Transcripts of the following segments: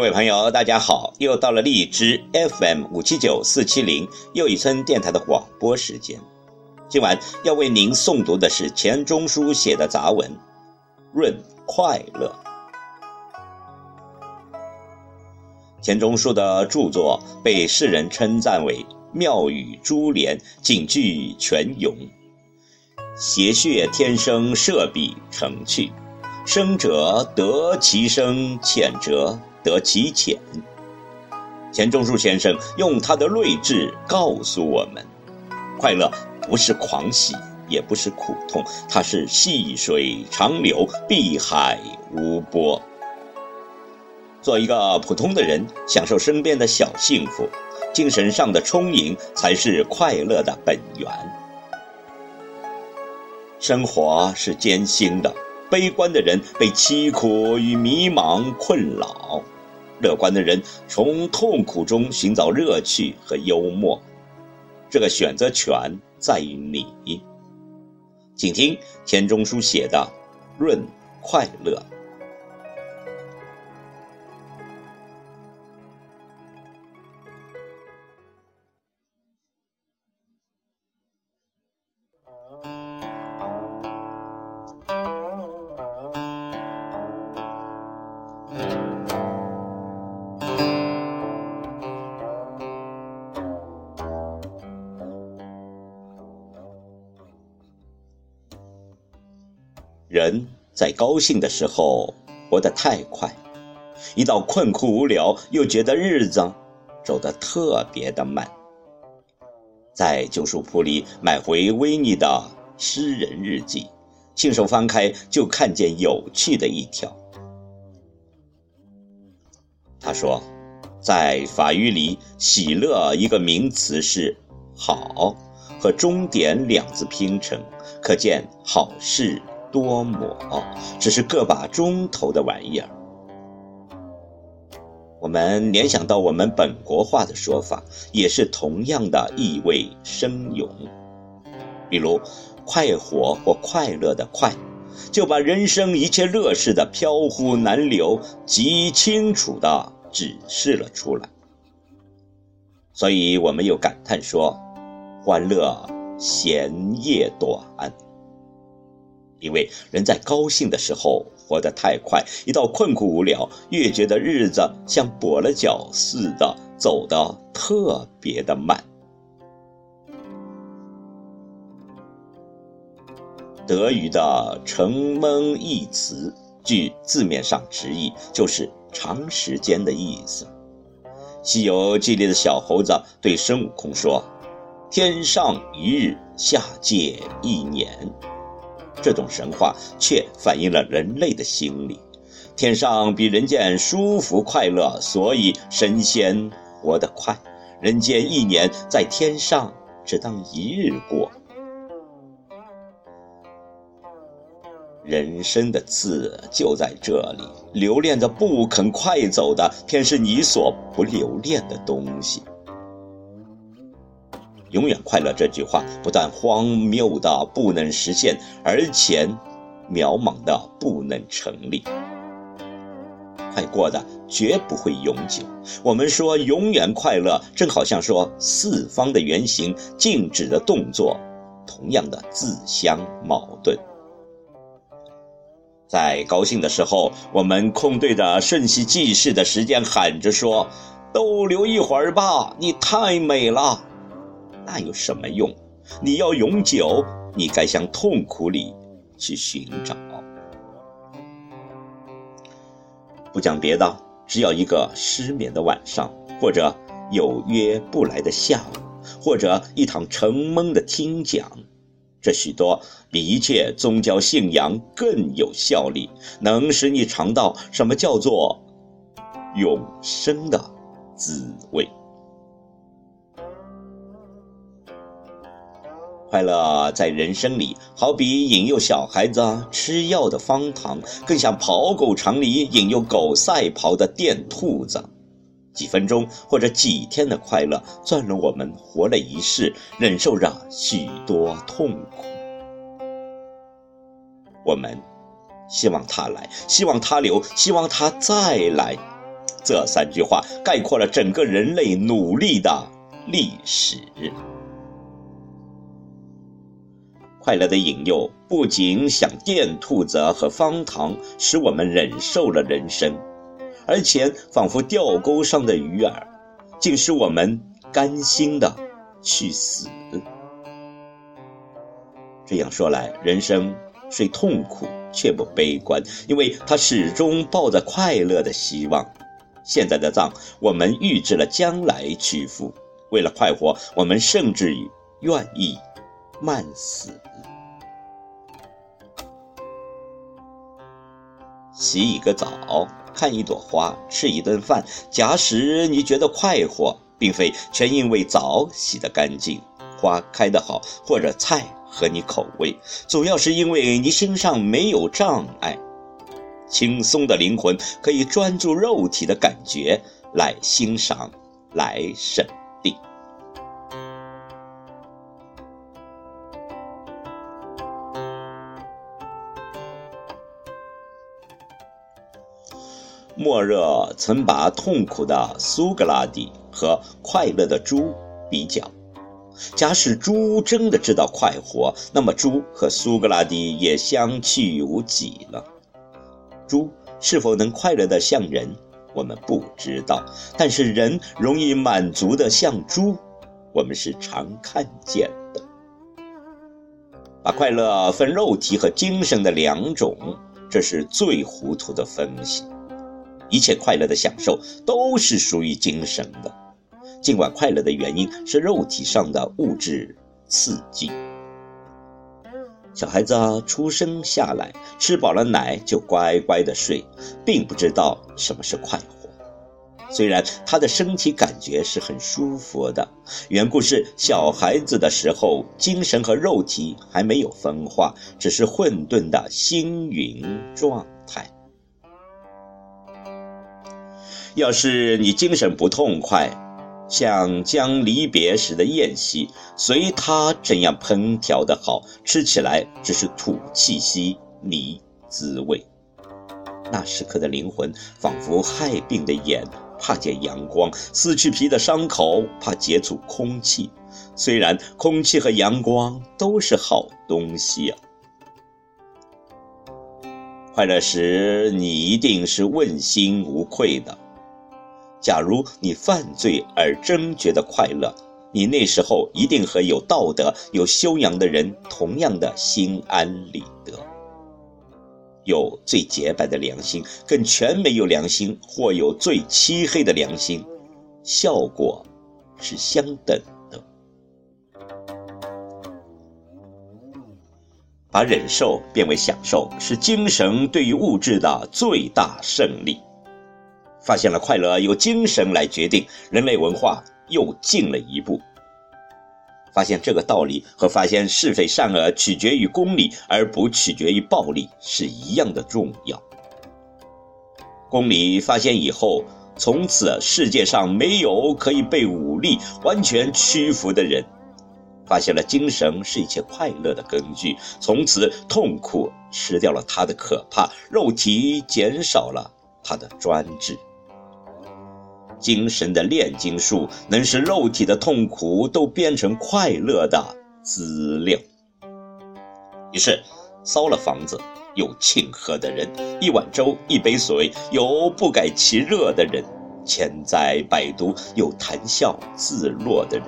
各位朋友，大家好！又到了荔枝 FM 五七九四七零又一村电台的广播时间。今晚要为您诵读的是钱钟书写的杂文《润快乐》。钱钟书的著作被世人称赞为妙语珠联，警句泉涌，邪血天生，设笔成趣，生者得其生，浅者。得其浅。钱钟书先生用他的睿智告诉我们：快乐不是狂喜，也不是苦痛，它是细水长流，碧海无波。做一个普通的人，享受身边的小幸福，精神上的充盈，才是快乐的本源。生活是艰辛的。悲观的人被凄苦与迷茫困扰，乐观的人从痛苦中寻找乐趣和幽默。这个选择权在于你。请听钱钟书写的《润快乐》。人在高兴的时候活得太快，一到困苦无聊，又觉得日子走得特别的慢。在旧书铺里买回维尼的诗人日记，信手翻开就看见有趣的一条。他说，在法语里，“喜乐”一个名词是“好”和“终点”两字拼成，可见好事。多么，只是个把钟头的玩意儿。我们联想到我们本国话的说法，也是同样的意味深涌。比如“快活”或“快乐”的“快”，就把人生一切乐事的飘忽难留极清楚地指示了出来。所以，我们又感叹说：“欢乐闲夜短。”因为人在高兴的时候活得太快，一到困苦无聊，越觉得日子像跛了脚似的，走得特别的慢。德语的“承蒙”一词，据字面上直译，就是长时间的意思。《西游记》里的小猴子对孙悟空说：“天上一日，下界一年。”这种神话却反映了人类的心理：天上比人间舒服快乐，所以神仙活得快；人间一年在天上只当一日过。人生的字就在这里，留恋着不肯快走的，偏是你所不留恋的东西。永远快乐这句话不但荒谬的不能实现，而且渺茫的不能成立。快过的绝不会永久。我们说永远快乐，正好像说四方的圆形静止的动作，同样的自相矛盾。在高兴的时候，我们空对着瞬息即逝的时间喊着说：“逗留一会儿吧，你太美了。”那有什么用？你要永久，你该向痛苦里去寻找。不讲别的，只要一个失眠的晚上，或者有约不来的下午，或者一堂沉闷的听讲，这许多比一切宗教信仰更有效力，能使你尝到什么叫做永生的滋味。快乐在人生里，好比引诱小孩子吃药的方糖，更像跑狗场里引诱狗赛跑的电兔子。几分钟或者几天的快乐，赚了我们活了一世，忍受着许多痛苦。我们希望他来，希望他留，希望他再来。这三句话概括了整个人类努力的历史。快乐的引诱不仅像电兔子和方糖，使我们忍受了人生，而且仿佛钓钩上的鱼儿，竟使我们甘心的去死。这样说来，人生虽痛苦，却不悲观，因为他始终抱着快乐的希望。现在的葬，我们预知了将来屈服；为了快活，我们甚至于愿意慢死。洗一个澡，看一朵花，吃一顿饭。假使你觉得快活，并非全因为澡洗得干净，花开得好，或者菜合你口味，主要是因为你身上没有障碍。轻松的灵魂可以专注肉体的感觉来欣赏，来审定。莫热曾把痛苦的苏格拉底和快乐的猪比较。假使猪真的知道快活，那么猪和苏格拉底也相去无几了。猪是否能快乐的像人，我们不知道；但是人容易满足的像猪，我们是常看见的。把快乐分肉体和精神的两种，这是最糊涂的分析。一切快乐的享受都是属于精神的，尽管快乐的原因是肉体上的物质刺激。小孩子出生下来吃饱了奶就乖乖的睡，并不知道什么是快活。虽然他的身体感觉是很舒服的，缘故是小孩子的时候精神和肉体还没有分化，只是混沌的星云状态。要是你精神不痛快，像将离别时的宴席，随他怎样烹调的好，吃起来只是土气息、泥滋味。那时刻的灵魂仿佛害病的眼，怕见阳光；撕去皮的伤口，怕接触空气。虽然空气和阳光都是好东西呀。快乐时，你一定是问心无愧的。假如你犯罪而真觉得快乐，你那时候一定和有道德、有修养的人同样的心安理得。有最洁白的良心，跟全没有良心或有最漆黑的良心，效果是相等的。把忍受变为享受，是精神对于物质的最大胜利。发现了快乐由精神来决定，人类文化又进了一步。发现这个道理和发现是非善恶取决于公理而不取决于暴力是一样的重要。公理发现以后，从此世界上没有可以被武力完全屈服的人。发现了精神是一切快乐的根据，从此痛苦失掉了它的可怕，肉体减少了它的专制。精神的炼金术能使肉体的痛苦都变成快乐的资料。于是，烧了房子有庆贺的人，一碗粥一杯水有不改其热的人，千灾百毒有谈笑自若的人。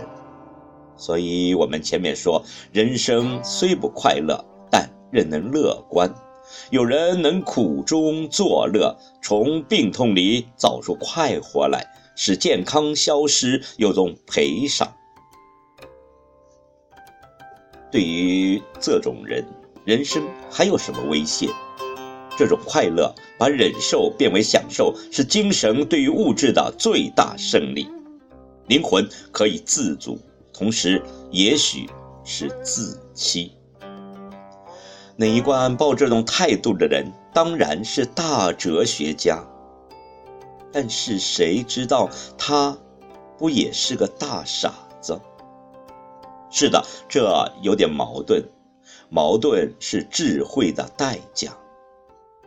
所以，我们前面说，人生虽不快乐，但仍能乐观。有人能苦中作乐，从病痛里找出快活来。使健康消失，有种赔偿。对于这种人，人生还有什么威胁？这种快乐，把忍受变为享受，是精神对于物质的最大胜利。灵魂可以自主，同时也许是自欺。那一贯抱这种态度的人，当然是大哲学家。但是谁知道他，不也是个大傻子？是的，这有点矛盾。矛盾是智慧的代价。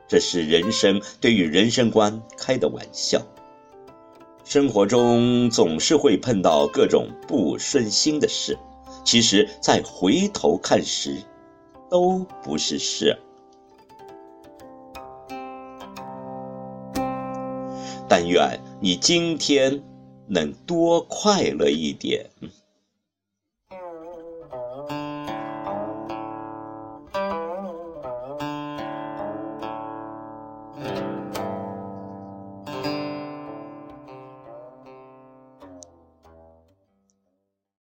这是人生对于人生观开的玩笑。生活中总是会碰到各种不顺心的事，其实再回头看时，都不是事。但愿你今天能多快乐一点。